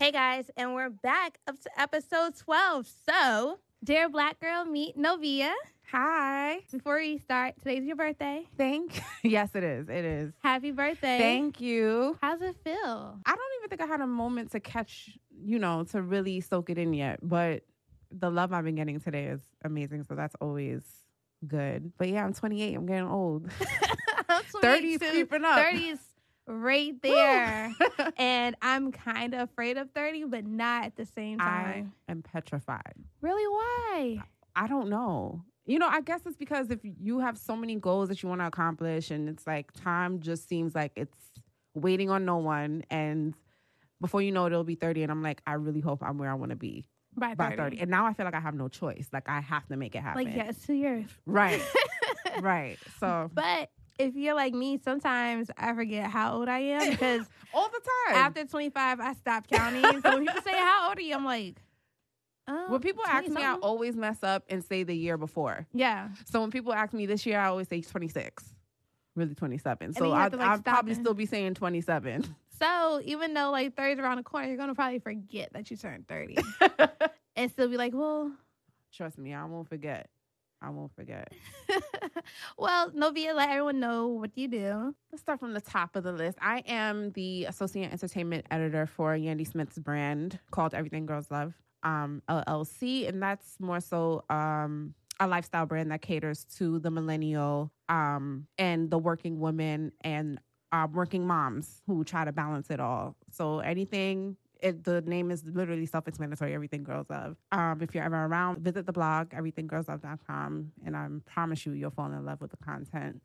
Hey guys, and we're back up to episode 12. So, dear black girl, meet Novia. Hi. Before we start, today's your birthday. Thank Yes, it is. It is. Happy birthday. Thank you. How's it feel? I don't even think I had a moment to catch, you know, to really soak it in yet, but the love I've been getting today is amazing, so that's always good. But yeah, I'm 28. I'm getting old. 30 is creeping up. 30 is right there. and I'm kind of afraid of 30, but not at the same time. I am petrified. really? Why? I don't know. You know, I guess it's because if you have so many goals that you want to accomplish, and it's like time just seems like it's waiting on no one. And before you know it, it'll be 30. And I'm like, I really hope I'm where I want to be By 30. by 30. And now I feel like I have no choice. Like, I have to make it happen. Like, yeah, it's two years. Right. right. So, But if you're like me, sometimes I forget how old I am because all the time. after 25, I stop counting. so when people say, How old are you? I'm like, oh, when people ask me, I always mess up and say the year before. Yeah. So when people ask me this year, I always say 26. Really 27. then So I, to, like, probably and- still be saying 27. So even though like 30 around the corner, you're going to probably forget that you turned 30 and still be like, Well, Trust me, I won't forget. I won't forget. well, Novia, let everyone know what you do. Let's start from the top of the list. I am the associate entertainment editor for Yandy Smith's brand called Everything Girls Love um, LLC, and that's more so um, a lifestyle brand that caters to the millennial um, and the working women and uh, working moms who try to balance it all. So anything. It, the name is literally self-explanatory. Everything girls love. Um, if you're ever around, visit the blog everythinggirlslove.com, and I promise you, you'll fall in love with the content.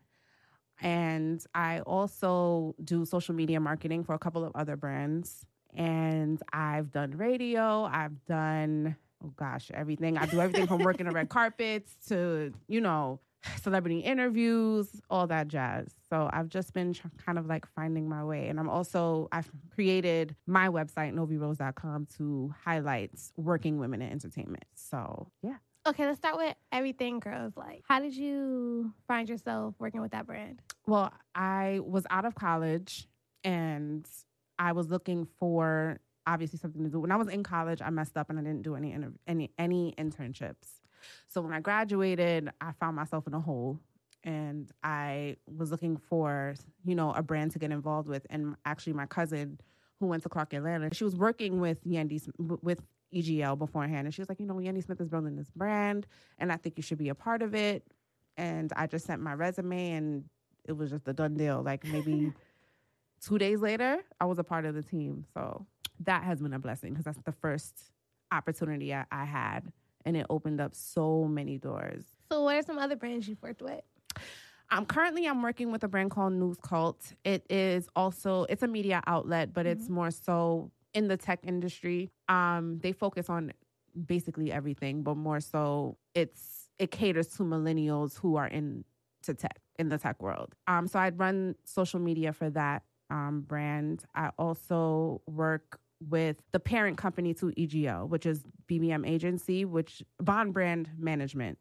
And I also do social media marketing for a couple of other brands. And I've done radio, I've done, oh gosh, everything. I do everything from working the red carpets to, you know, celebrity interviews, all that jazz. So I've just been tr- kind of like finding my way. And I'm also, I've created my website, novirose.com, to highlight working women in entertainment. So yeah. Okay, let's start with everything girls like. How did you find yourself working with that brand? Well, I was out of college and I was looking for obviously something to do. When I was in college, I messed up and I didn't do any any any internships. So when I graduated, I found myself in a hole and I was looking for, you know, a brand to get involved with and actually my cousin who went to Clark Atlanta, she was working with Yandy with EGL beforehand and she was like, "You know, Yandy Smith is building this brand and I think you should be a part of it." And I just sent my resume and it was just a done deal. Like maybe two days later, I was a part of the team. So that has been a blessing because that's the first opportunity I, I had, and it opened up so many doors. So, what are some other brands you've worked with? Um, currently, I'm working with a brand called News Cult. It is also it's a media outlet, but it's more so in the tech industry. Um, they focus on basically everything, but more so it's it caters to millennials who are in to tech in the tech world. Um, so I'd run social media for that um, brand. I also work with the parent company to EGL, which is BBM Agency, which Bond Brand Management,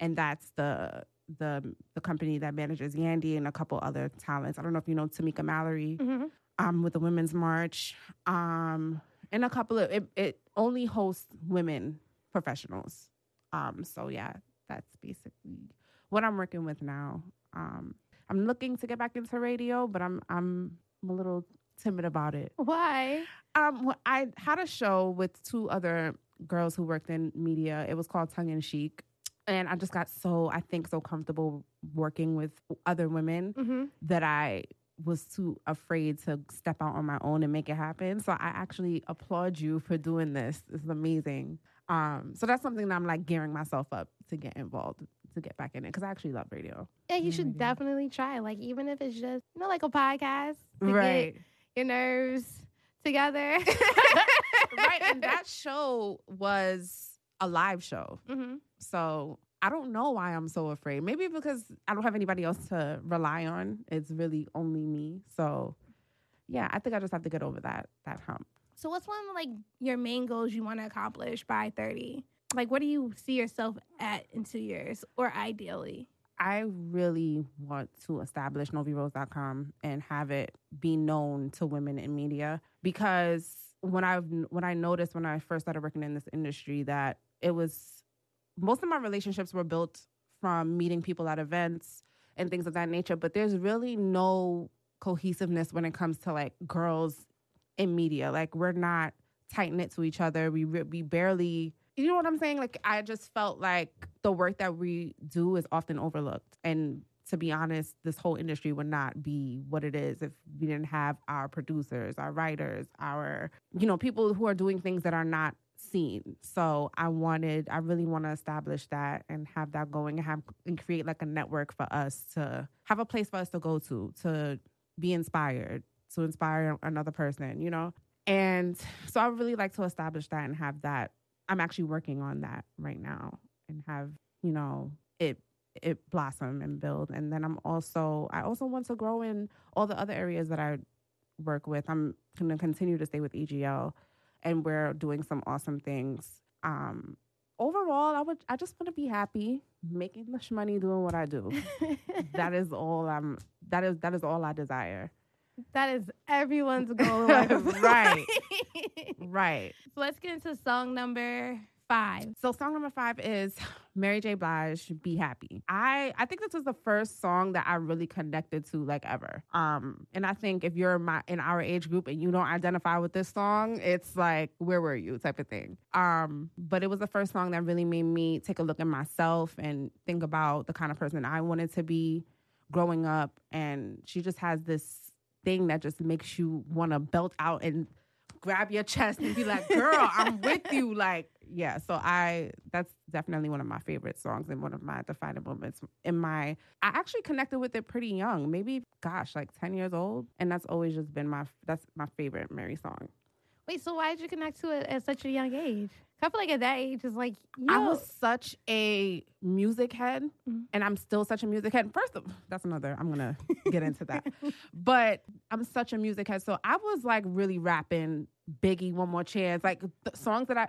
and that's the the the company that manages Yandy and a couple other talents. I don't know if you know Tamika Mallory Mm-hmm. um, with the Women's March, um, and a couple of it, it only hosts women professionals. Um, so yeah, that's basically what I'm working with now. Um, I'm looking to get back into radio, but I'm I'm a little timid about it. Why? Um, well, I had a show with two other girls who worked in media. It was called Tongue in Chic, and I just got so I think so comfortable working with other women Mm-hmm. that I was too afraid to step out on my own and make it happen. So I actually applaud you for doing this. It's amazing. Um, so that's something that I'm like gearing myself up to get involved, to get back in it, because I actually love radio. Yeah, you should do. definitely try. Like, even if it's just, you know, like a podcast to get Right. your nerves together. Right. And that show was a live show. Mm-hmm. So I don't know why I'm so afraid. Maybe because I don't have anybody else to rely on. It's really only me. So yeah, I think I just have to get over that that hump. So what's one of like your main goals you want to accomplish by 30? Like what do you see yourself at in two years or ideally? I really want to establish novirose.com and have it be known to women in media because when I when I noticed when I first started working in this industry that it was most of my relationships were built from meeting people at events and things of that nature, but there's really no cohesiveness when it comes to like girls in media. Like we're not tight knit to each other. We we barely you know what I'm saying? Like I just felt like the work that we do is often overlooked. And to be honest, this whole industry would not be what it is if we didn't have our producers, our writers, our you know, people who are doing things that are not seen. So I wanted I really want to establish that and have that going and have and create like a network for us to have a place for us to go to to be inspired, to inspire another person, you know? And so I really like to establish that and have that I'm actually working on that right now and have, you know, it it blossom and build. And then I'm also I also want to grow in all the other areas that I work with. I'm gonna continue to stay with EGL and we're doing some awesome things. Um overall I would I just want to be happy, making much money doing what I do. that is all I'm that is that is all I desire. That is everyone's goal. Right. Right. So let's get into song number five. So song number five is Mary J. Blige, "Be Happy." I I think this was the first song that I really connected to like ever. Um, and I think if you're my in our age group and you don't identify with this song, it's like where were you type of thing. Um, but it was the first song that really made me take a look at myself and think about the kind of person I wanted to be growing up. And she just has this thing that just makes you want to belt out and grab your chest and be like, girl, I'm with you. Like, yeah. So I that's definitely one of my favorite songs and one of my defining moments in my I actually connected with it pretty young, maybe gosh, like 10 years old. And that's always just been my that's my favorite Mary song. Wait, so why did you connect to it at such a young age? I feel like at that age, it's like you I was such a music head, Mhm. and I'm still such a music head. First of that's another. I'm gonna get into that, but I'm such a music head. So I was like really rapping Biggie, One More Chance, like the songs that I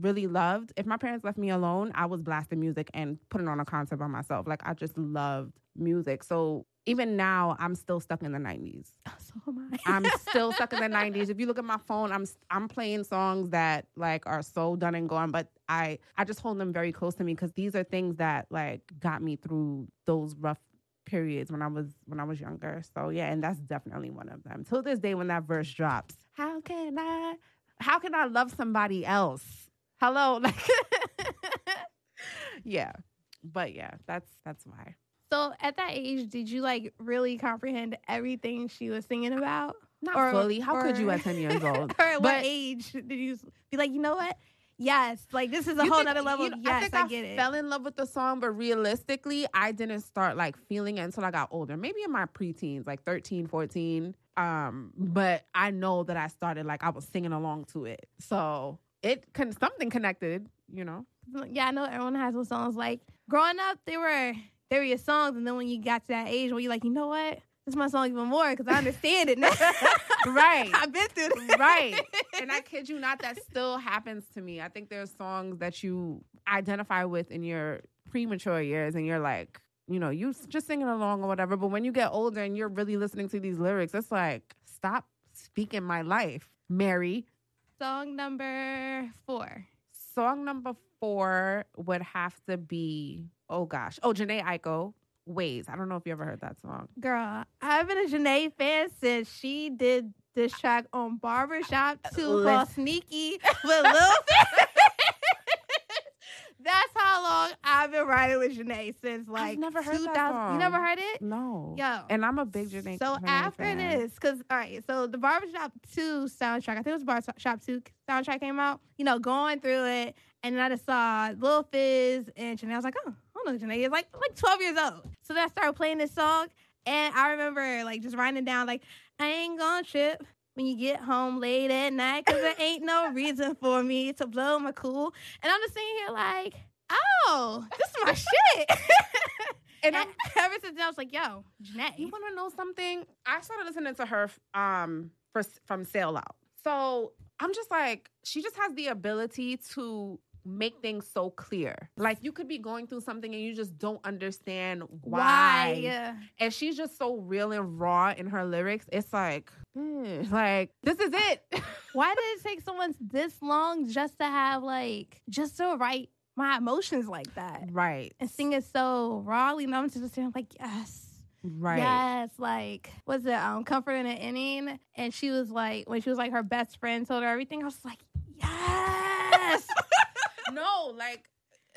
really loved. If my parents left me alone, I was blasting music and putting on a concert by myself. Like I just loved music. So even now, I'm still stuck in the 90s. so am I. I'm still stuck in the 90s. If you look at my phone, I'm I'm playing songs that like are so done and gone, but I I just hold them very close to me because these are things that like got me through those rough periods when I was when I was younger. So yeah, and that's definitely one of them. Till this day when that verse drops, how can I how can I love somebody else? Hello, like yeah. But yeah, that's that's why. So at that age, did you like really comprehend everything she was singing about? Not Or- fully. How could you at 10 years old? or at what But- age did you be like, you know what? Yes, like this is a You whole think- nother level. you know, yes, I think I, I, get it. fell in love with the song, but realistically, I didn't start like feeling it until I got older. Maybe in my preteens, like 13, 14. Um, but I know that I started like I was singing along to it. So it can something connected, you know. yeah, I know everyone has those songs. Like growing up, they were they were your songs, and then when you got to that age where you're like, you know what? This is my song even more because I understand it now. Right. I've been through this. right. And I kid you not, that still happens to me. I think there's songs that you identify with in your premature years and you're like, you know, you just singing along or whatever. But when you get older and you're really listening to these lyrics, it's like, stop speaking my life, Mary. Song number four. Song number four would have to be, oh gosh, oh, Jhené Aiko, Ways. I don't know if you ever heard that song. Girl, I've been a Jhené fan since she did this track on Barbershop 2 uh, called Sneaky with Lil how long I've been riding with Jhené since like never heard 2000 song. You never heard it? No. Yo. And I'm a big Jhené So after fan. this, because all right, so the Barbershop Two soundtrack, I think it was Barbershop Two soundtrack came out. You know, going through it, and then I just saw Lil Fizz and Jhené. I was like, oh, I don't know, Jhené is like like twelve years old. So then I started playing this song, and I remember like just writing it down, like I ain't gonna trip when you get home late at night because there ain't no reason for me to blow my cool. And I'm just sitting here like, oh, this is my shit. And and ever since then, I was like, yo, Jhené. you want to know something? I started listening to her um for, from Sail Out. So I'm just like, she just has the ability to make things so clear. Like you could be going through something and you just don't understand why. Why? And she's just so real and raw in her lyrics. It's like, eh, like this is it. Why did it take someone this long just to have like just to write my emotions like that right. and sing it so rawly? And I'm just sitting like, yes. Right. Yes, like was it um Comfort Inn Ending? And she was like when she was like her best friend told her everything. I was like, yes. no, like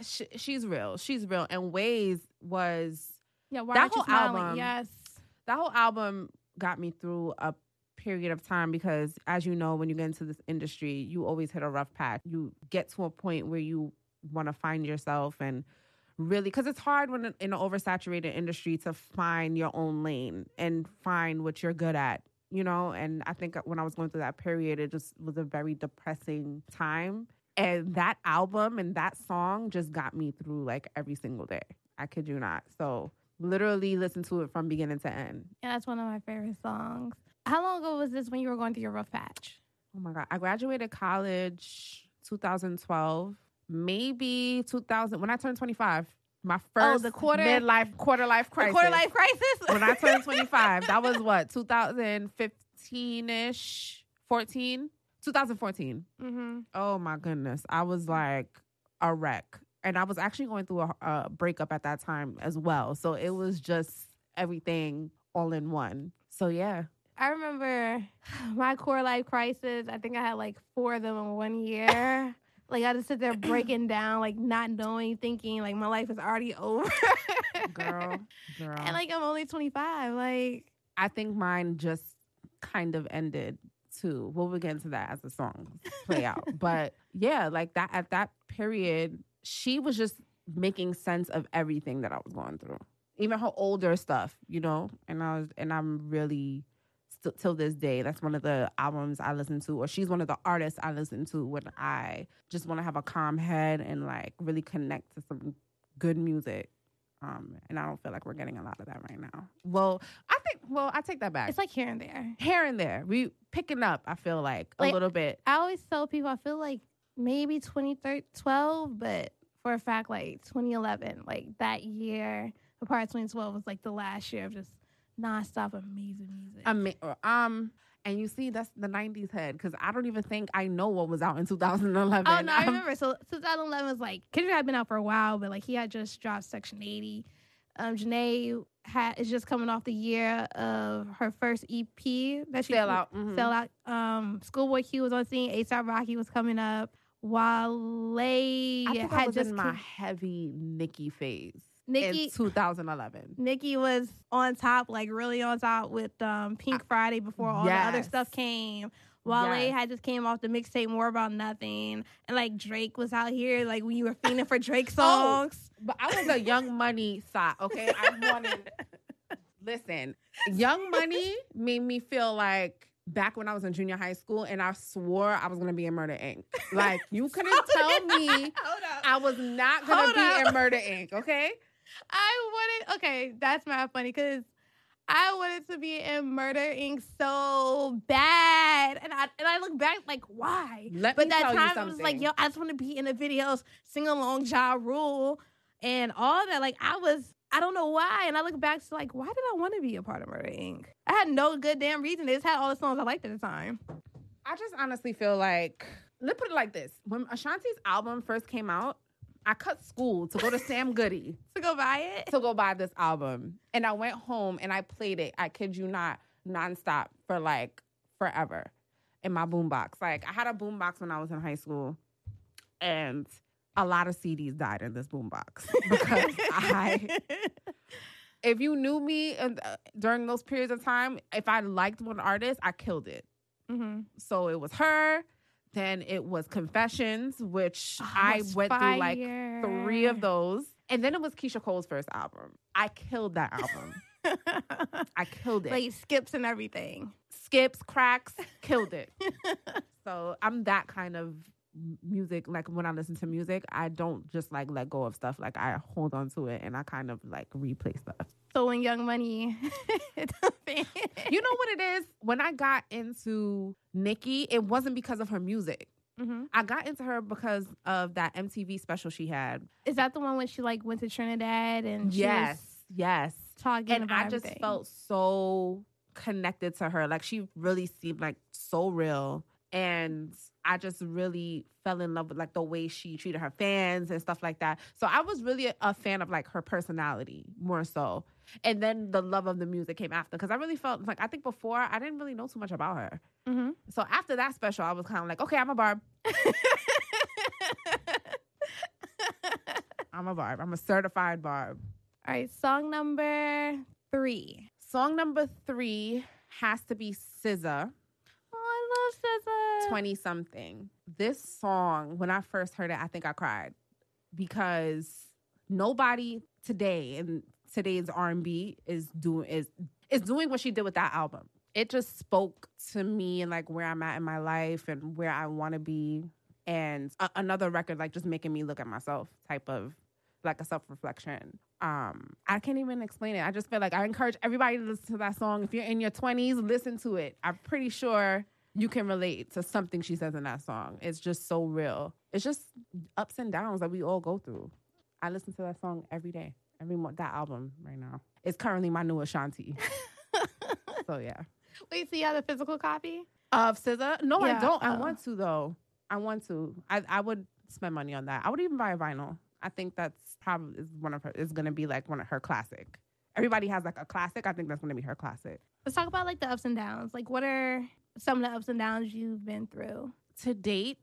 sh- she's real. She's real. And Ways was yeah, why That whole album- Yes. that whole album got me through a period of time because as you know when you get into this industry you always hit a rough patch you get to a point where you want to find yourself and really because it's hard when in an oversaturated industry to find your own lane and find what you're good at you know? And i think when i was going through that period it just was a very depressing time. And that album and that song just got me through like every single day. I kid you not. So literally listen to it from beginning to end. Yeah, that's one of my favorite songs. How long ago was this when you were going through your rough patch? Oh my god, I graduated college 2012, maybe 2000 when I turned 25. My first Oh, the quarter- midlife quarter life crisis. quarter life crisis? when I turned 25, that was what 2015 ish, 14, 2014. mm-hmm. Oh my goodness, I was like a wreck, and I was actually going through a, a breakup at that time as well. So it was just everything all in one. So yeah, I remember my core life crisis. I think I had like four of them in one year. Like I just sit there breaking down, like not knowing, thinking like my life is already over. girl, girl. and like I'm only 25. Like I think mine just kind of ended too. We'll get into that as the songs play out. but yeah, like that at that period, she was just making sense of everything that I was going through. Even her older stuff, you know? And I was and I'm really still till this day, that's one of the albums I listen to, or she's one of the artists I listen to when I just want to have a calm head and like really connect to some good music. Um, and I don't feel like we're getting a lot of that right now. Well, I think. Well, I take that back. it's like here and there. here and there, we picking up. I feel like a little bit. I always tell people I feel like maybe 2012, but for a fact, like 2011, like that year, apart part of 2012 was like the last year of just nonstop amazing music. Ama- um, and you see, that's the '90s head because I don't even think I know what was out in 2011. Oh no, I I'm- remember. So 2011 was like Kendrick had been out for a while, but like he had just dropped Section 80. Um, Jhené had is just coming off the year of her first EP that she Sell out. mhm. Sell out. Um, Schoolboy Q was on scene. ASAP Rocky was coming up. Wale I think I had was just in my heavy Nicki phase Nicki in 2011. Nicki was on top, like really on top with um, Pink Friday before all the other stuff came. Wale Yes. had just came off the mixtape More About Nothing, and like Drake was out here, like when you were fiending for Drake songs. But I was a Young Money side. Okay, I wanted. listen, Young Money made me feel like back when I was in junior high school, and I swore I was gonna be in Murder Inc. Like you couldn't tell me I was not gonna Hold be up. in Murder Inc. Okay. I wanted okay, that's not funny because I wanted to be in Murder Inc. so bad, and I and I look back like why? Let but that time it was like, yo, I just want to be in the videos, sing along Ja Rule, and all that. Like I was, I don't know why, and I look back to like, why did I want to be a part of Murder Inc. I had no good damn reason. They just had all the songs I liked at the time. I just honestly feel like let's put it like this: when Ashanti's album first came out, I cut school to go to Sam Goody To go buy it. to go buy this album, and I went home and I played it. I kid you not, nonstop for like forever in my boombox. Like I had a boombox when I was in high school, and a lot of CDs died in this boombox because I if you knew me uh, during those periods of time, if I liked one artist, I killed it. Mhm. So it was her. Then it was Confessions, which Oh, I went through like three of those. And then it was Keyshia Cole's first album. I killed that album. I killed it. like skips and everything. skips, cracks, killed it. so I'm that kind of music. Like when I listen to music, I don't just like let go of stuff. Like I hold on to it and I kind of like replay stuff. So Young Money, You know what it is? When I got into Nicki, it wasn't because of her music. hmm I got into her because of that MTV special she had. is that the one when she like went to Trinidad and she yes, was yes. talking And I just everything? felt so connected to her. Like she really seemed like so real. And I just really fell in love with like the way she treated her fans and stuff like that. So I was really a, fan of like her personality more so. And then the love of the music came after because I really felt like I think before I didn't really know too much about her. Mhm. So after that special, I was kind of like, okay, I'm a barb. I'm a barb. I'm a certified barb. All right, song number three. Song number three has to be Oh, I love SZA. 20 something. This song, when I first heard it, I think I cried because nobody today in today's R&B is doing is is doing what she did with that album. It just spoke to me and like where I'm at in my life and where I want to be and a- another record like just making me look at myself type of like a self-reflection. Um I can't even explain it. I just feel like I encourage everybody to listen to that song. If you're in your 20s, listen to it. I'm pretty sure you can relate to something she says in that song. It's just so real. It's just ups and downs that we all go through. I listen to that song every day. Every mo- that album right now. It's currently my new Ashanti. so yeah. Wait, so you have a physical copy? Of SZA? No, Yeah, I don't. I oh. want to though. I want to. I I would spend money on that. I would even buy a vinyl. I think that's probably is one of her. Is gonna be like one of her classic. Everybody has like a classic. I think that's gonna be her classic. Let's talk about like the ups and downs. Like, what are some of the ups and downs you've been through? to date,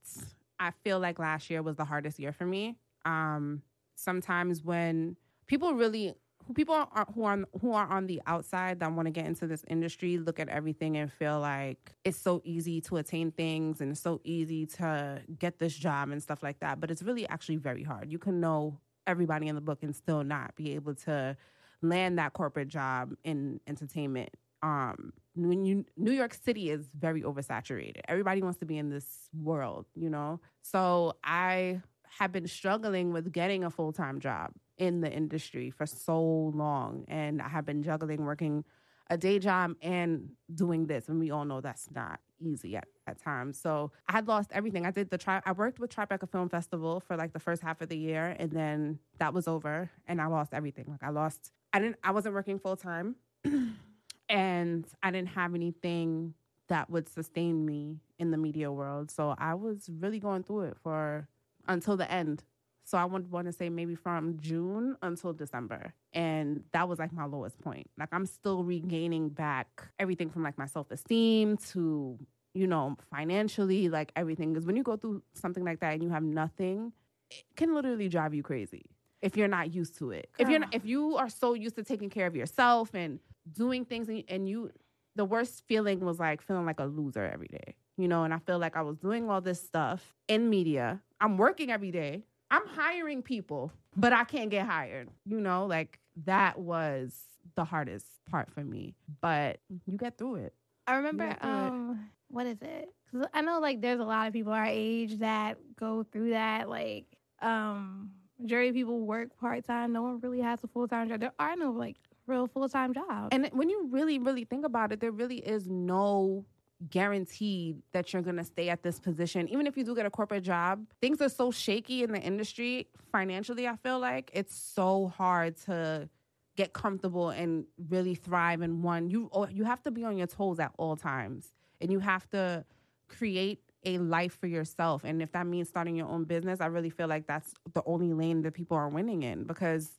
I feel like last year was the hardest year for me. Um, sometimes when people really people are who are who are on the outside that want to get into this industry look at everything and feel like it's so easy to attain things and it's so easy to get this job and stuff like that but it's really actually very hard you can know everybody in the book and still not be able to land that corporate job in entertainment um when you New York City is very oversaturated. Everybody wants to be in this world, you know? So I have been struggling with getting a full-time job in the industry for so long and I have been juggling working a day job and doing this and we all know that's not easy at, at times. So I had lost everything. I did the tri I worked with Tribeca Film Festival for like the first half of the year and then that was over and I lost everything. Like I lost I didn't I wasn't working full time and I didn't have anything that would sustain me in the media world. So I was really going through it for until the end. So I would want to say maybe from June until December. And that was like my lowest point. Like I'm still regaining back everything from like my self-esteem to, you know, financially, like everything. Because when you go through something like that and you have nothing, it can literally drive you crazy if you're not used to it. If you're not, if you are so used to taking care of yourself and doing things and, and you the worst feeling was like feeling like a loser every day. You know, and I feel like I was doing all this stuff in media. I'm working every day. I'm hiring people, but I can't get hired. You know, like that was the hardest part for me. But you get through it. I remember, do it. um, what is it? 'Cause I know like there's a lot of people our age that go through that. Like, um, majority of people work part time. No one really has a full time job. There are no like real full time job. And when you really, really think about it, there really is no guaranteed that you're going to stay at this position. Even if you do get a corporate job, things are so shaky in the industry financially, I feel like it's so hard to get comfortable and really thrive in one. You oh, you have to be on your toes at all times. And you have to create a life for yourself. And if that means starting your own business, I really feel like that's the only lane that people are winning in because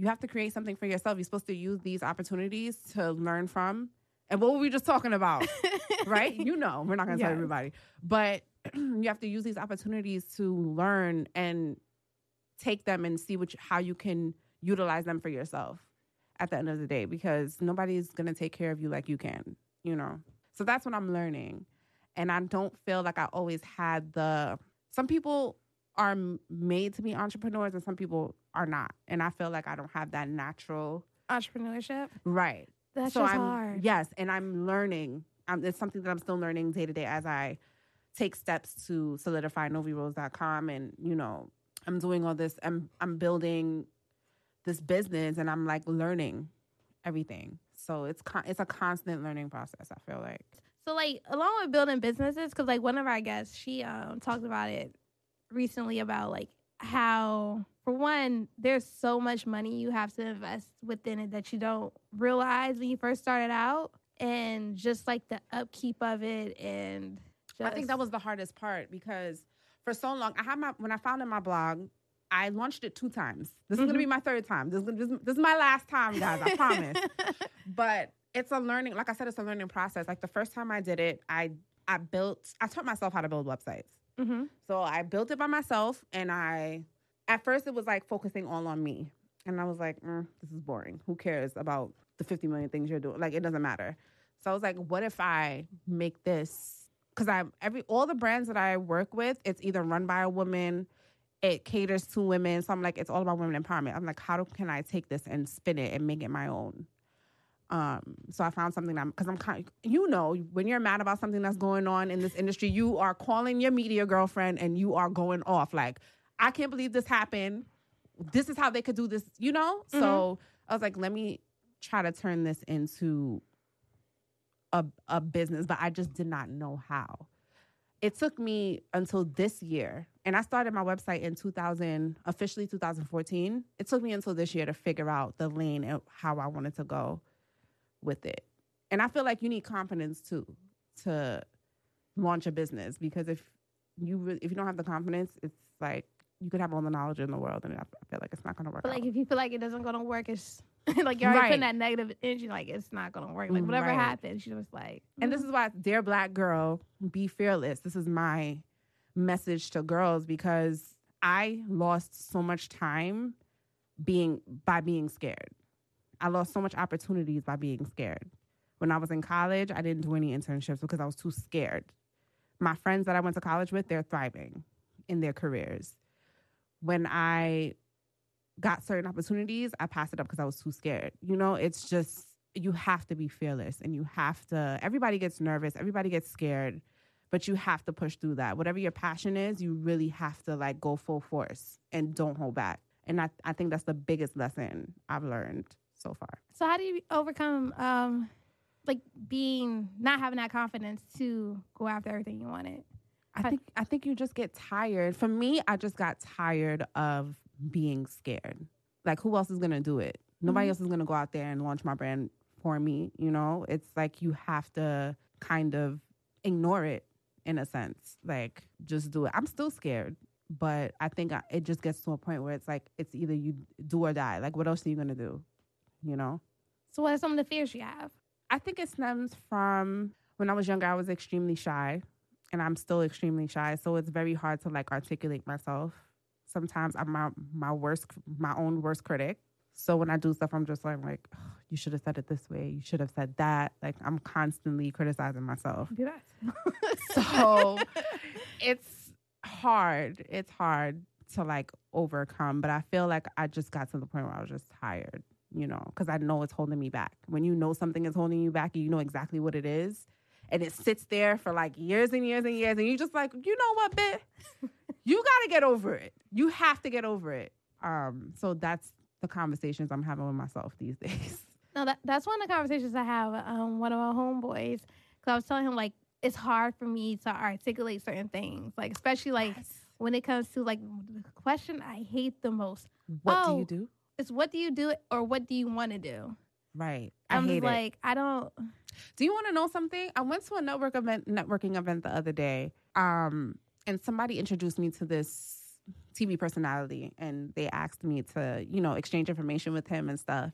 you have to create something for yourself. You're supposed to use these opportunities to learn from. And what were we just talking about? right? You know, we're not going to tell everybody. But you have to use these opportunities to learn and take them and see which how you can utilize them for yourself at the end of the day because nobody's going to take care of you like you can, you know. So that's what I'm learning. And I don't feel like I always had the some people are made to be entrepreneurs and some people are not. And I feel like I don't have that natural Entrepreneurship. right That's so just I'm hard. yes, and I'm learning. um, it's something that I'm still learning day to day as I take steps to solidify novirose.com and you know i'm doing all this i'm i'm building this business and i'm like learning everything so it's con- it's a constant learning process i feel like So like along with building businesses, because like one of our guests, she um talked about it recently about like how for one, there's so much money you have to invest within it that you don't realize when you first started out, and just like the upkeep of it, and i think that was the hardest part because for so long i had my when i founded my blog i launched it two times. This is going to be my third time. This is, this, is- this is my last time guys i promise. But it's a learning like i said it's a learning process. Like the first time i did it i i built i taught myself how to build websites. Mhm. so i built it by myself and i at first it was like focusing all on me. And i was like mm, this is boring. Who cares about the 50 million things you're doing? Like it doesn't matter. So i was like what if i make this? Because I'm every all the brands that i work with it's either run by a woman it caters to women. So i'm like it's all about women empowerment. I'm like how can i take this and spin it and make it my own? Um, so I found something that because I'm kind, you know, when you're mad about something that's going on in this industry, you are calling your media girlfriend and you are going off like, I can't believe this happened. This is how they could do this, you know. Mm-hmm. So I was like, let me try to turn this into a a business, but I just did not know how. It took me until this year, and I started my website in 2000, officially 2014. It took me until this year to figure out the lane and how I wanted to go with it. And I feel like you need confidence too to launch a business because if you re- if you don't have the confidence, it's like you could have all the knowledge in the world, and I feel like it's not going to work. But like out. if you feel like it doesn't gonna work, it's like you're already Right. putting that negative energy, like it's not gonna work. Like whatever Right. happens, you're just like, And mm. this is why, dear black girl, be fearless. This is my message to girls because I lost so much time being by being scared. I lost so much opportunities by being scared. When I was in college, I didn't do any internships because I was too scared. My friends that I went to college with, they're thriving in their careers. When I got certain opportunities, I passed it up because I was too scared. You know, it's just you have to be fearless and you have to everybody gets nervous, everybody gets scared, but you have to push through that. Whatever your passion is, you really have to like go full force and don't hold back. And I, I think that's the biggest lesson I've learned so far. So how do you overcome um like being not having that confidence to go after everything you wanted? I think I think you just get tired. For me, I just got tired of being scared. Like who else is gonna do it? Nobody Mhm. else is gonna go out there and launch my brand for me. You know, it's like you have to kind of ignore it in a sense. Like just do it. I'm still scared, but I think I, it just gets to a point where it's like it's either you do or die. Like what else are you gonna do? You know. So what are some of the fears you have? I think it stems from when I was younger, I was extremely shy and I'm still extremely shy. So it's very hard to like articulate myself. Sometimes I'm my, my worst, my own worst critic. So when I do stuff, I'm just like, like, "Ugh, you should have said it this way. You should have said that. Like I'm constantly criticizing myself. Do that. So it's hard. It's hard to like overcome. But I feel like I just got to the point where I was just tired, you know, because I know it's holding me back. When you know something is holding you back you know exactly what it is, and it sits there for like years and years and years, and you just like, you know what, bit, you got to get over it. You have to get over it. Um, so that's the conversations I'm having with myself these days. No, that, that's one of the conversations I have with um, one of my homeboys. Because I was telling him, like, it's hard for me to articulate certain things. Like, especially, like, when it comes to, like, the question I hate the most. what do Oh. you do? It's what do you do or what do you want to do? Right. I I'm hate just it. like, I don't. Do you want to know something? I went to a network event, networking event the other day, um, and somebody introduced me to this TV personality, and they asked me to, you know, exchange information with him and stuff.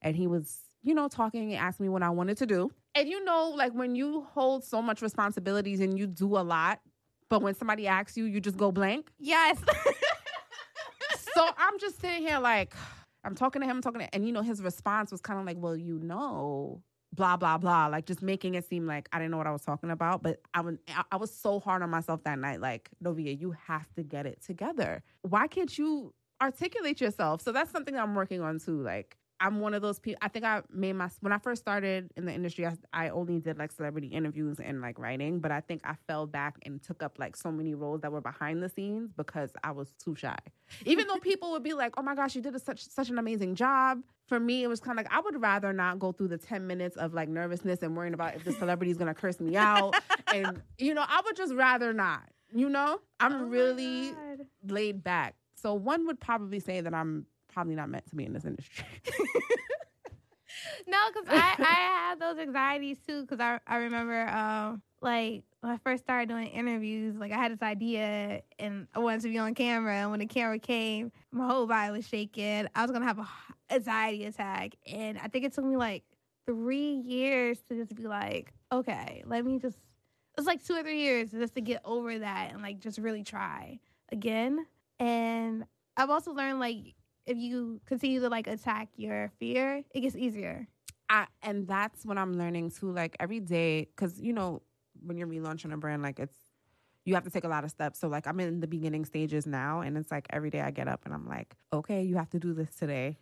And he was, you know, talking and asked me what I wanted to do. And you know, like when you hold so much responsibilities and you do a lot, but when somebody asks you, you just go blank. Yes. so I'm just sitting here like I'm talking to him, I'm talking to, and you know, his response was kind of like, "Well, you know, blah blah blah," like just making it seem like I didn't know what I was talking about. But I was I- was so hard on myself that night. Like, Novia, you have to get it together. Why can't you articulate yourself? So that's something I'm working on too. Like. I'm one of those people. I think I made my when I first started in the industry. I, I only did like celebrity interviews and like writing, but I think I fell back and took up like so many roles that were behind the scenes because I was too shy. Even though people would be like, "Oh my gosh, you did a, such such an amazing job." For me, it was kind of like I would rather not go through the ten minutes of like nervousness and worrying about if the celebrity is gonna curse me out, and you know, I would just rather not. You know, I'm Oh really laid back. So one would probably say that I'm probably not meant to be in this industry. No, because I, I have those anxieties too. Because I, I remember, um, like, when I first started doing interviews, like, I had this idea and I wanted to be on camera. And when the camera came, my whole body was shaking. I was going to have a anxiety attack. And I think it took me like three years to just be like, okay, let me just, it's like two or three years just to get over that and like just really try again. And I've also learned, like, if you continue to like attack your fear, it gets easier. I, and that's what I'm learning too. Like every day, because you know, when you're relaunching a brand, like it's you have to take a lot of steps. So like I'm in the beginning stages now, and it's like every day I get up and I'm like, okay, you have to do this today.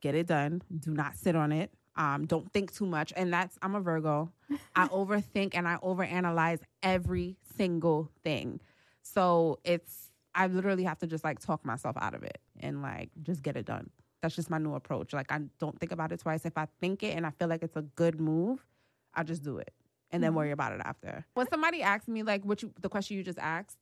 Get it done. Do not sit on it. Um, don't think too much. And that's I'm a Virgo. I overthink and I overanalyze every single thing. So it's I literally have to just like talk myself out of it and like just get it done. That's just my new approach. Like I don't think about it twice. If I think it and I feel like it's a good move, I just do it and then Mhm. worry about it after. When somebody asks me like what you the question you just asked,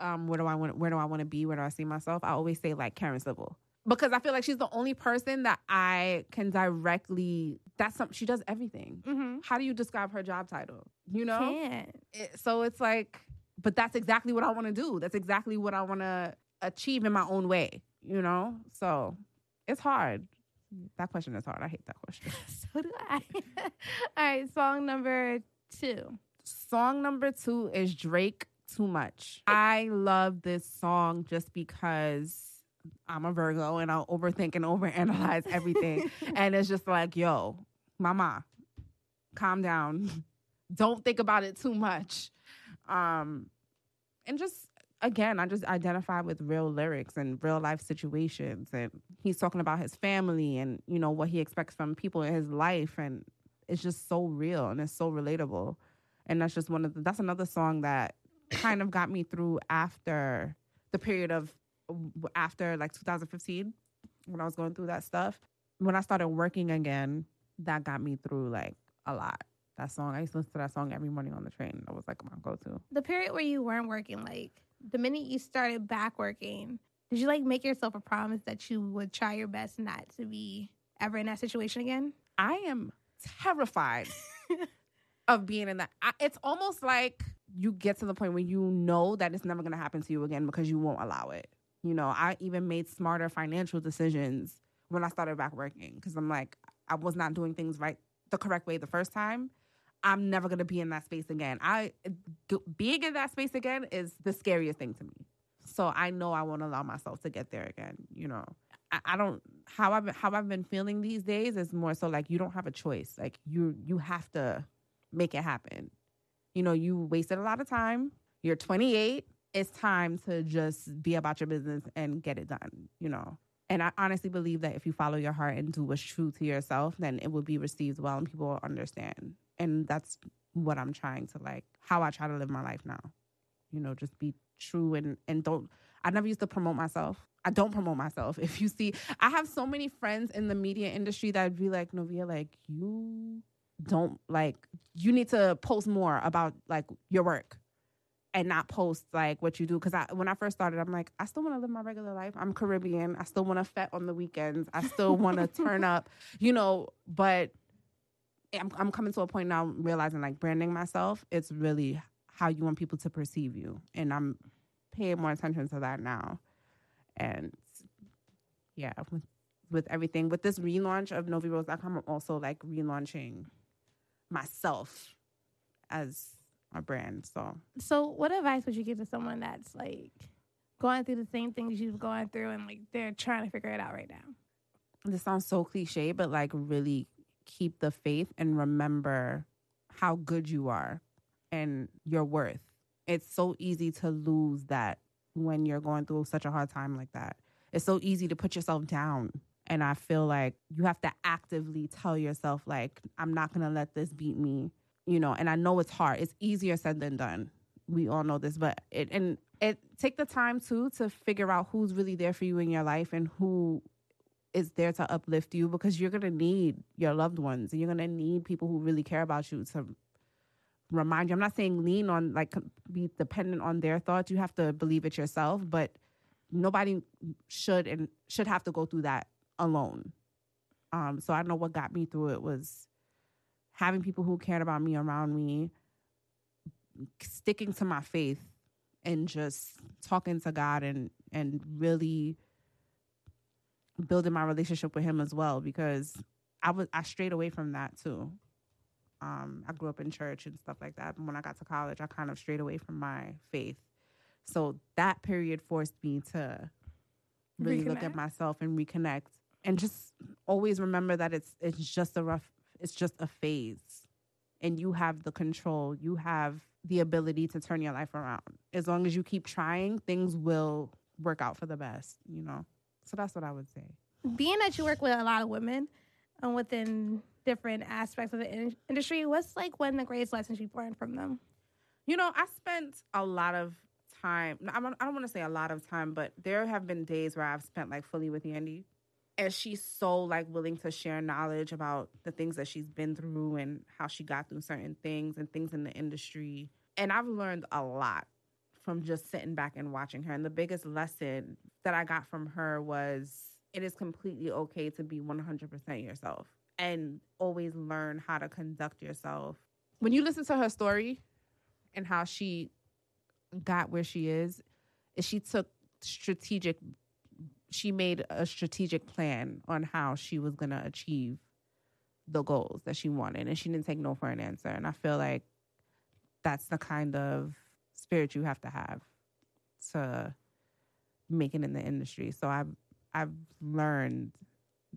um, where do I want where do I want to be? Where do I see myself? I always say like Karen Civil. Because I feel like she's the only person that I can directly that's some she does everything. Mm-hmm. How do you describe her job title? You know? Can't. it, so it's like but that's exactly what i want to do. That's exactly what i want to achieve in my own way you know? So it's hard. That question is hard. I hate that question. So do I. All right, song number two. song number two is drake too much. I love this song just because i'm a virgo and i'll overthink and overanalyze everything. And it's just like yo mama calm down. Don't think about it too much um and just again i just identify with real lyrics and real life situations and he's talking about his family and you know what he expects from people in his life and it's just so real and it's so relatable. And that's just one of the that's another song that kind of got me through after the period of after like 2015 when i was going through that stuff. When i started working again that got me through like a lot that song i used to listen to that song every morning on the train that was like my go-to The period where you weren't working, like the minute you started back working, did you like make yourself a promise that you would try your best not to be ever in that situation again? I am terrified of being in that. I, it's almost like you get to the point where you know that it's never going to happen to you again because you won't allow it. You know, I even made smarter financial decisions when I started back working because I'm like, I was not doing things right the correct way the first time. I'm never going to be in that space again. I being in that space again is the scariest thing to me. So I know I won't allow myself to get there again. You know, I, I don't how I've how I've been feeling these days is more so like you don't have a choice. Like you you have to make it happen. You know, you wasted a lot of time. You're 28. It's time to just be about your business and get it done. You know. And I honestly believe that if you follow your heart and do what's true to yourself, then it will be received well and people will understand. And that's what I'm trying to like, how I try to live my life now. You know, just be true and and don't. I never used to promote myself. I don't promote myself. If you see, I have so many friends in the media industry that'd be like, Novia, like you don't like you need to post more about like your work and not post like what you do. Cause I when I first started, I'm like, I still want to live my regular life. I'm Caribbean. I still want to fet on the weekends. I still want to turn up, you know, but I'm I'm coming to a point now realizing like branding myself, it's really how you want people to perceive you. And I'm paying more attention to that now. And yeah, with, with everything, with this relaunch of NoviRose.com, I'm also like relaunching myself as a brand. So So, what advice would you give to someone that's like going through the same things you've gone through and like they're trying to figure it out right now? this sounds so cliche, but like really keep the faith and remember how good you are and your worth. It's so easy to lose that when you're going through such a hard time like that. It's so easy to put yourself down And I feel like you have to actively tell yourself, like, I'm not to let this beat me, you know. And I know it's hard. It's easier said than done. We all know this, but it, and it take the time too to figure out who's really there for you in your life and who is there to uplift you because you're going to need your loved ones and you're going to need people who really care about you to remind you. I'm not saying lean on, like, be dependent on their thoughts. You have to believe it yourself, but nobody should and should have to go through that alone. Um, so I know what got me through it was having people who cared about me around me, sticking to my faith, and just talking to God and and really building my relationship with Him as well because I was I strayed away from that too. Um, I grew up in church and stuff like that. And when I got to college, I kind of strayed away from my faith. So that period forced me to really look at myself and reconnect and just always remember that it's it's just a rough it's just a phase and you have the control you have the ability to turn your life around as long as you keep trying things will work out for the best you know so that's what i would say Being that you work with a lot of women and within different aspects of the in- industry, what's like one of the greatest lessons you've learned from them? You know, I spent a lot of time. I don't, I don't want to say a lot of time, but there have been days where I've spent like fully with Yandy, and she's so like willing to share knowledge about the things that she's been through and how she got through certain things and things in the industry. And I've learned a lot from just sitting back and watching her. And the biggest lesson that I got from her was it is completely okay to be 100% yourself and always learn how to conduct yourself. When you listen to her story, and how she got where she is is she took strategic she made a strategic plan on how she was going to achieve the goals that she wanted and she didn't take no for an answer and i feel like that's the kind of spirit you have to have to make it in the industry so i've i've learned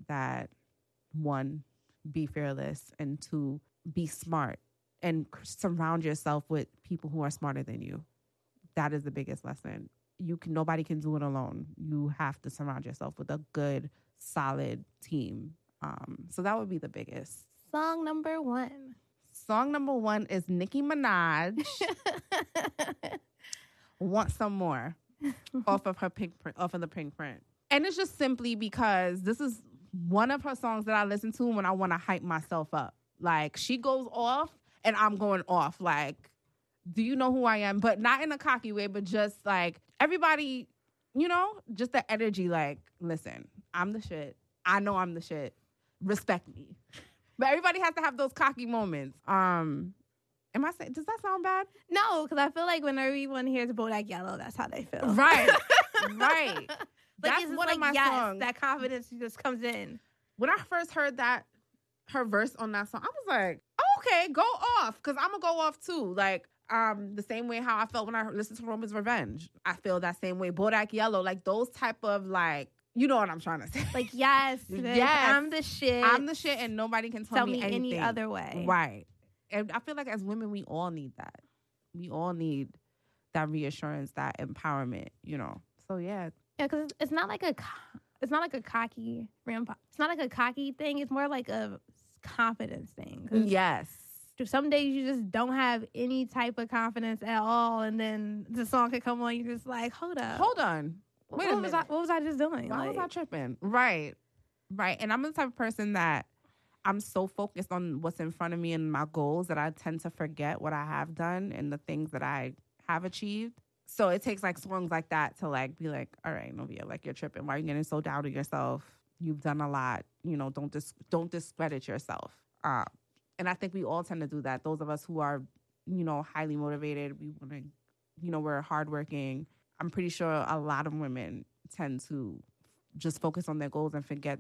that one be fearless and two be smart and surround yourself with people who are smarter than you. That is the biggest lesson. You can nobody can do it alone. You have to surround yourself with a good, solid team. Um, so that would be the biggest. Song number one. Song number one is Nicki Minaj. Want some more off of her Pinkprint, off of the Pinkprint, and it's just simply because this is one of her songs that I listen to when I want to hype myself up. Like she goes off and I'm going off. Like, do you know who I am? But not in a cocky way, but just like everybody, you know, just the energy. Like, listen, I'm the shit. I know I'm the shit. Respect me. But everybody has to have those cocky moments. Um, am I saying? Does that sound bad? No, because I feel like when everyone hears Bodak Yellow, that's how they feel. Right, right. Like That's one like, of my yes, songs. That confidence just comes in. when I first heard that her verse on that song, I was like, oh, okay, go off, because I'm gonna go off too. Like, um, the same way how I felt when I listened to Roman's Revenge. I feel that same way. Bodak Yellow, like those type of like, you know what I'm trying to say. Like, yes, bitch, Yes. I'm the shit. I'm the shit, and nobody can tell, Tell me, me anything. any other way. Right. And I feel like as women, we all need that. We all need that reassurance, that empowerment. You know. So yeah, Yeah, because it's, not like a, it's not like a cocky, ramp- it's not like a cocky thing. It's more like a confidence thing. yes. Some days you just don't have any type of confidence at all, and then the song could come on. You're just like, hold up, Hold on. Wait what a was I, what was I just doing? Why was I tripping? Right. Right. And I'm the type of person that I'm so focused on what's in front of me and my goals that I tend to forget what I have done and the things that I have achieved. So it takes like songs like that to like be like, all right, Novia, like you're tripping. Why are you getting so down on yourself? You've done a lot. You know, don't dis- don't discredit yourself. Um, and I think we all tend to do that. Those of us who are, you know, highly motivated, we want to, you know, we're hardworking. I'm pretty sure a lot of women tend to just focus on their goals and forget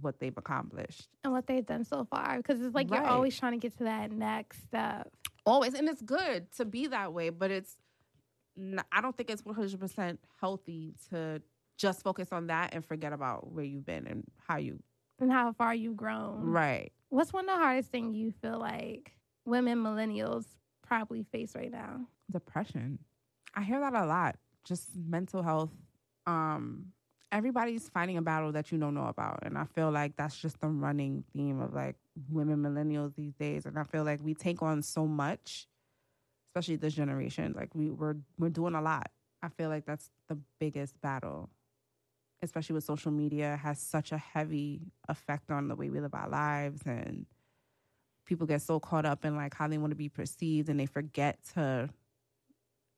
what they've accomplished. and what they've done so far, because it's like Right. you're always trying to get to that next step. Always, and it's good to be that way, but it's—I don't think it's 100% healthy to just focus on that and forget about where you've been and how you and how far you've grown. right. What's one of the hardest things you feel like women millennials probably face right now? Depression. I hear that a lot. Just mental health. Um everybody's fighting a battle that you don't know about. And I feel like that's just the running theme of like women millennials these days. And I feel like we take on so much, especially this generation. Like we, we're we're doing a lot. I feel like that's the biggest battle. Especially with social media has such a heavy effect on the way we live our lives and people get so caught up in like how they want to be perceived and they forget to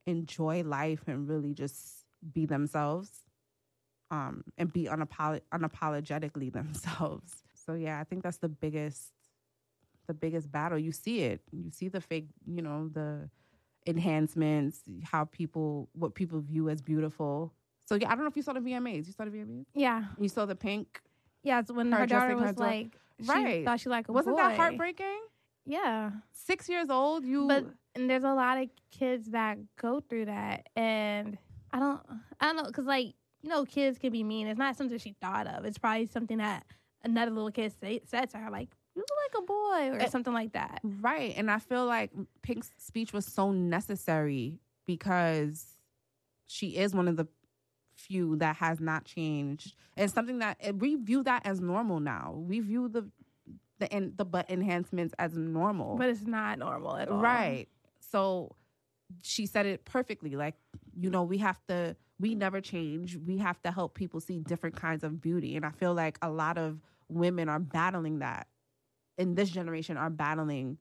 enjoy life and really just be themselves um, and be unapolo- unapologetically themselves. So yeah, I think that's the biggest the biggest battle. You see it. You see the fake, you know, the enhancements, how people what people view as beautiful. So yeah, I don't know if you saw the VMAs. You saw the VMAs? Yeah. You saw the pink? Yeah, it's when Her her, daughter was like, she Right. thought she like a Wasn't boy. that heartbreaking? Yeah. Six years old, you But and there's a lot of kids that go through that, and I don't, I don't know, because like you know, kids can be mean. It's not something she thought of. It's probably something that another little kid say, said to her, like "You look like a boy" or Eh, something like that. Right. And I feel like Pink's speech was so necessary because she is one of the few that has not changed. And something that we view that as normal now. We view the the the butt enhancements as normal. But it's not normal at all. Right. So she said it perfectly. Like, you know, we have to, we never change. We have to help people see different kinds of beauty. And I feel like a lot of women are battling that in this generation, are battling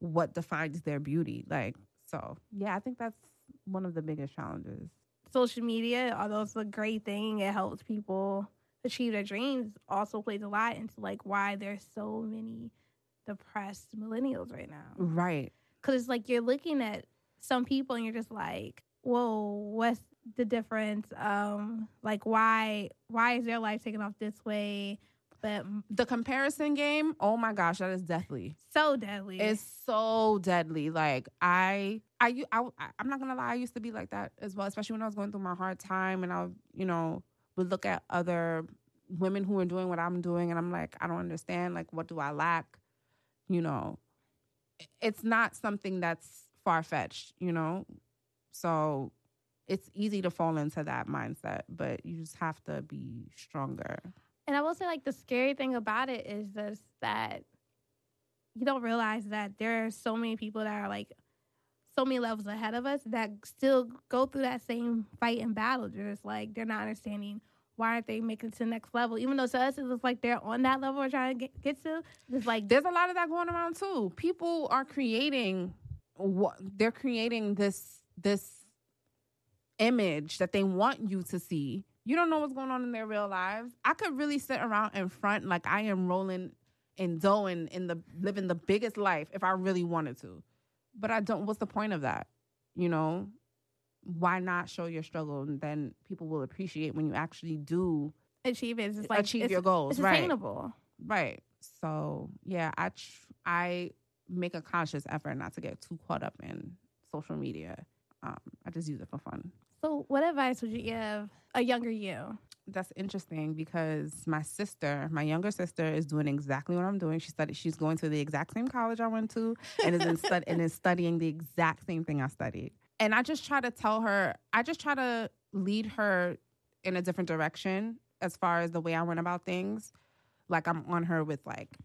what defines their beauty. Like, so yeah, I think that's one of the biggest challenges. Social media, although it's a great thing, it helps people achieve their dreams. Also plays a lot into like why there's so many depressed millennials right now. Right. Because it's like you're looking at some people and you're just like whoa what's the difference um like why why is their life taken off this way but The comparison game, oh my gosh, that is deathly. so deadly It's so deadly. Like I, I, I, I'm not gonna lie. I used to be like that as well, especially when I was going through my hard time, and I, you know, would look at other women who are doing what I'm doing, and I'm like, I don't understand. Like, what do I lack? You know, it's not something that's far fetched. You know, so it's easy to fall into that mindset, but you just have to be stronger. and i will say like the scary thing about it is just that you don't realize that there are so many people that are like so many levels ahead of us that still go through that same fight and battle. Just like they're not understanding why aren't they making it to the next level? Even though to us it looks like they're on that level we're trying to get, get to. It's like there's a lot of that going around too. People are creating what they're creating this this image that they want you to see. You don't know what's going on in their real lives. I could really sit around in front like I am rolling and doing in the living the biggest life if I really wanted to. But I don't what's the point of that? You know? Why not show your struggle and then people will appreciate when you actually do achieve it. It's like achieve it's, your goals, It's right? attainable. Right. So yeah, I tr- I make a conscious effort not to get too caught up in social media. Um, I just use it for fun. So, what advice would you give a younger you? That's interesting because my sister, my younger sister, is doing exactly what I'm doing. She studied. She's going to the exact same college I went to, and is in stud- and is studying the exact same thing I studied. And I just try to tell her. I just try to lead her in a different direction as far as the way I went about things. Like I'm on her with like,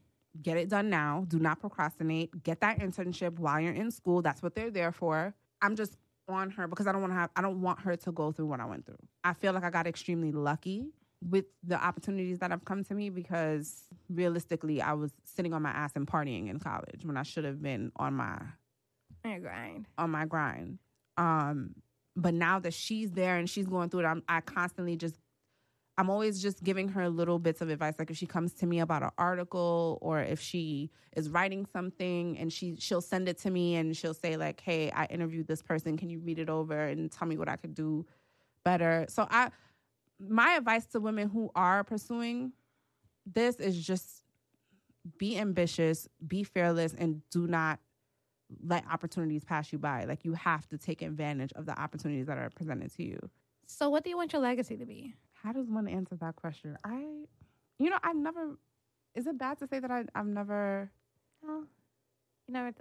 get it done now. Do not procrastinate. Get that internship while you're in school. That's what they're there for. I'm just on her because I don't want to have. I don't want her to go through what I went through. I feel like I got extremely lucky with the opportunities that have come to me because realistically, I was sitting on my ass and partying in college when I should have been on my On your grind. on my grind. Um, but now that she's there and she's going through it, I'm, I constantly just, I'm always just giving her little bits of advice. Like if she comes to me about an article or if she is writing something and she she'll send it to me and she'll say like, "Hey, I interviewed this person. Can you read it over and tell me what I could do better?" So I, my advice to women who are pursuing this is just be ambitious, be fearless, and do not let opportunities pass you by. Like you have to take advantage of the opportunities that are presented to you. So, what do you want your legacy to be? How does one answer that question? I, you know, I've never. Is it bad to say that I, I've never? You never.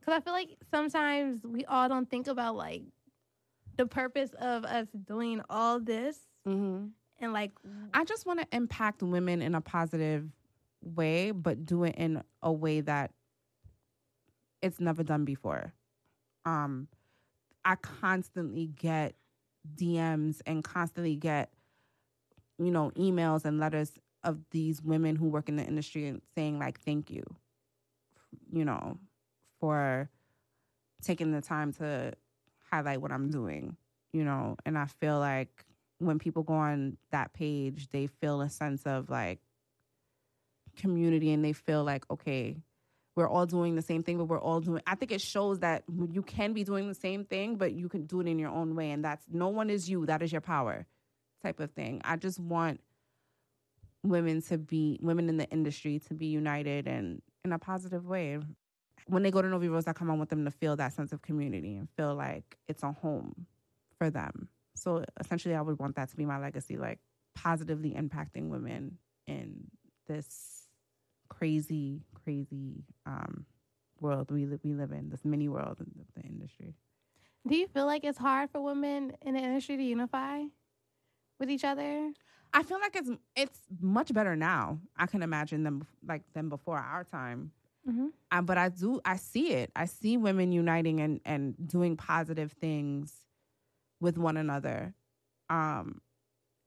Because I feel like sometimes we all don't think about like the purpose of us doing all this Mm-hmm. and like I just want to impact women in a positive way, but do it in a way that it's never done before. Um, I constantly get DMs and constantly get, you know, emails and letters of these women who work in the industry and saying like, "Thank you," you know, for taking the time to highlight what I'm doing, you know, and I feel like when people go on that page, they feel a sense of like community and they feel like, okay, we're all doing the same thing, but we're all doing. I think it shows that you can be doing the same thing, but you can do it in your own way. And that's no one is you, that is your power type of thing. I just want women to be, women in the industry to be united and in a positive way. When they go to Novi Rose, I with them to feel that sense of community and feel like it's a home for them. So essentially, I would want that to be my legacy, like positively impacting women in this crazy, crazy um, world we li- we live in, this mini world of the industry. do you feel like it's hard for women in the industry to unify with each other? I feel like it's it's much better now. I can imagine them like than before our time. Mm-hmm. Um, but I do I see it. I see women uniting and and doing positive things with one another. Um,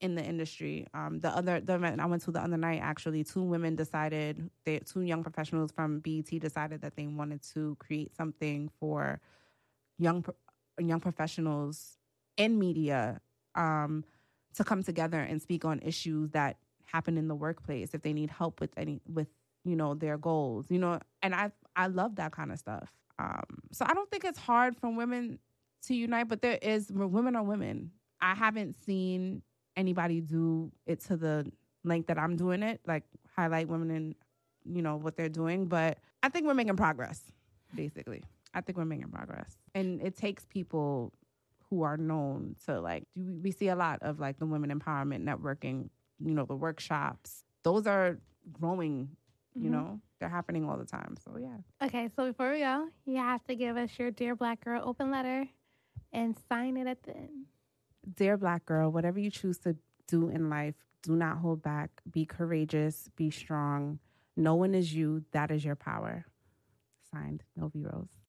in the industry. Um, the other the event I went to the other night, actually, two women decided they two young professionals from BET decided that they wanted to create something for young young professionals in media um, to come together and speak on issues that happen in the workplace if they need help with any with you know their goals you know and i i love that kind of stuff um so i don't think it's hard for women to unite but there is women are women i haven't seen anybody do it to the length that i'm doing it like highlight women and you know what they're doing. But i think we're making progress basically. I think we're making progress. And it takes people who are known to like do we see a lot of like the women empowerment networking you know the workshops. Those are growing you Mhm. know? They're happening all the time. So yeah. Okay, so before we go, you have to give us your Dear Black Girl open letter and sign it at the end. Dear black girl whatever you choose to do in life do not hold back. Be courageous be strong. No one is you that is your power. Signed novi rose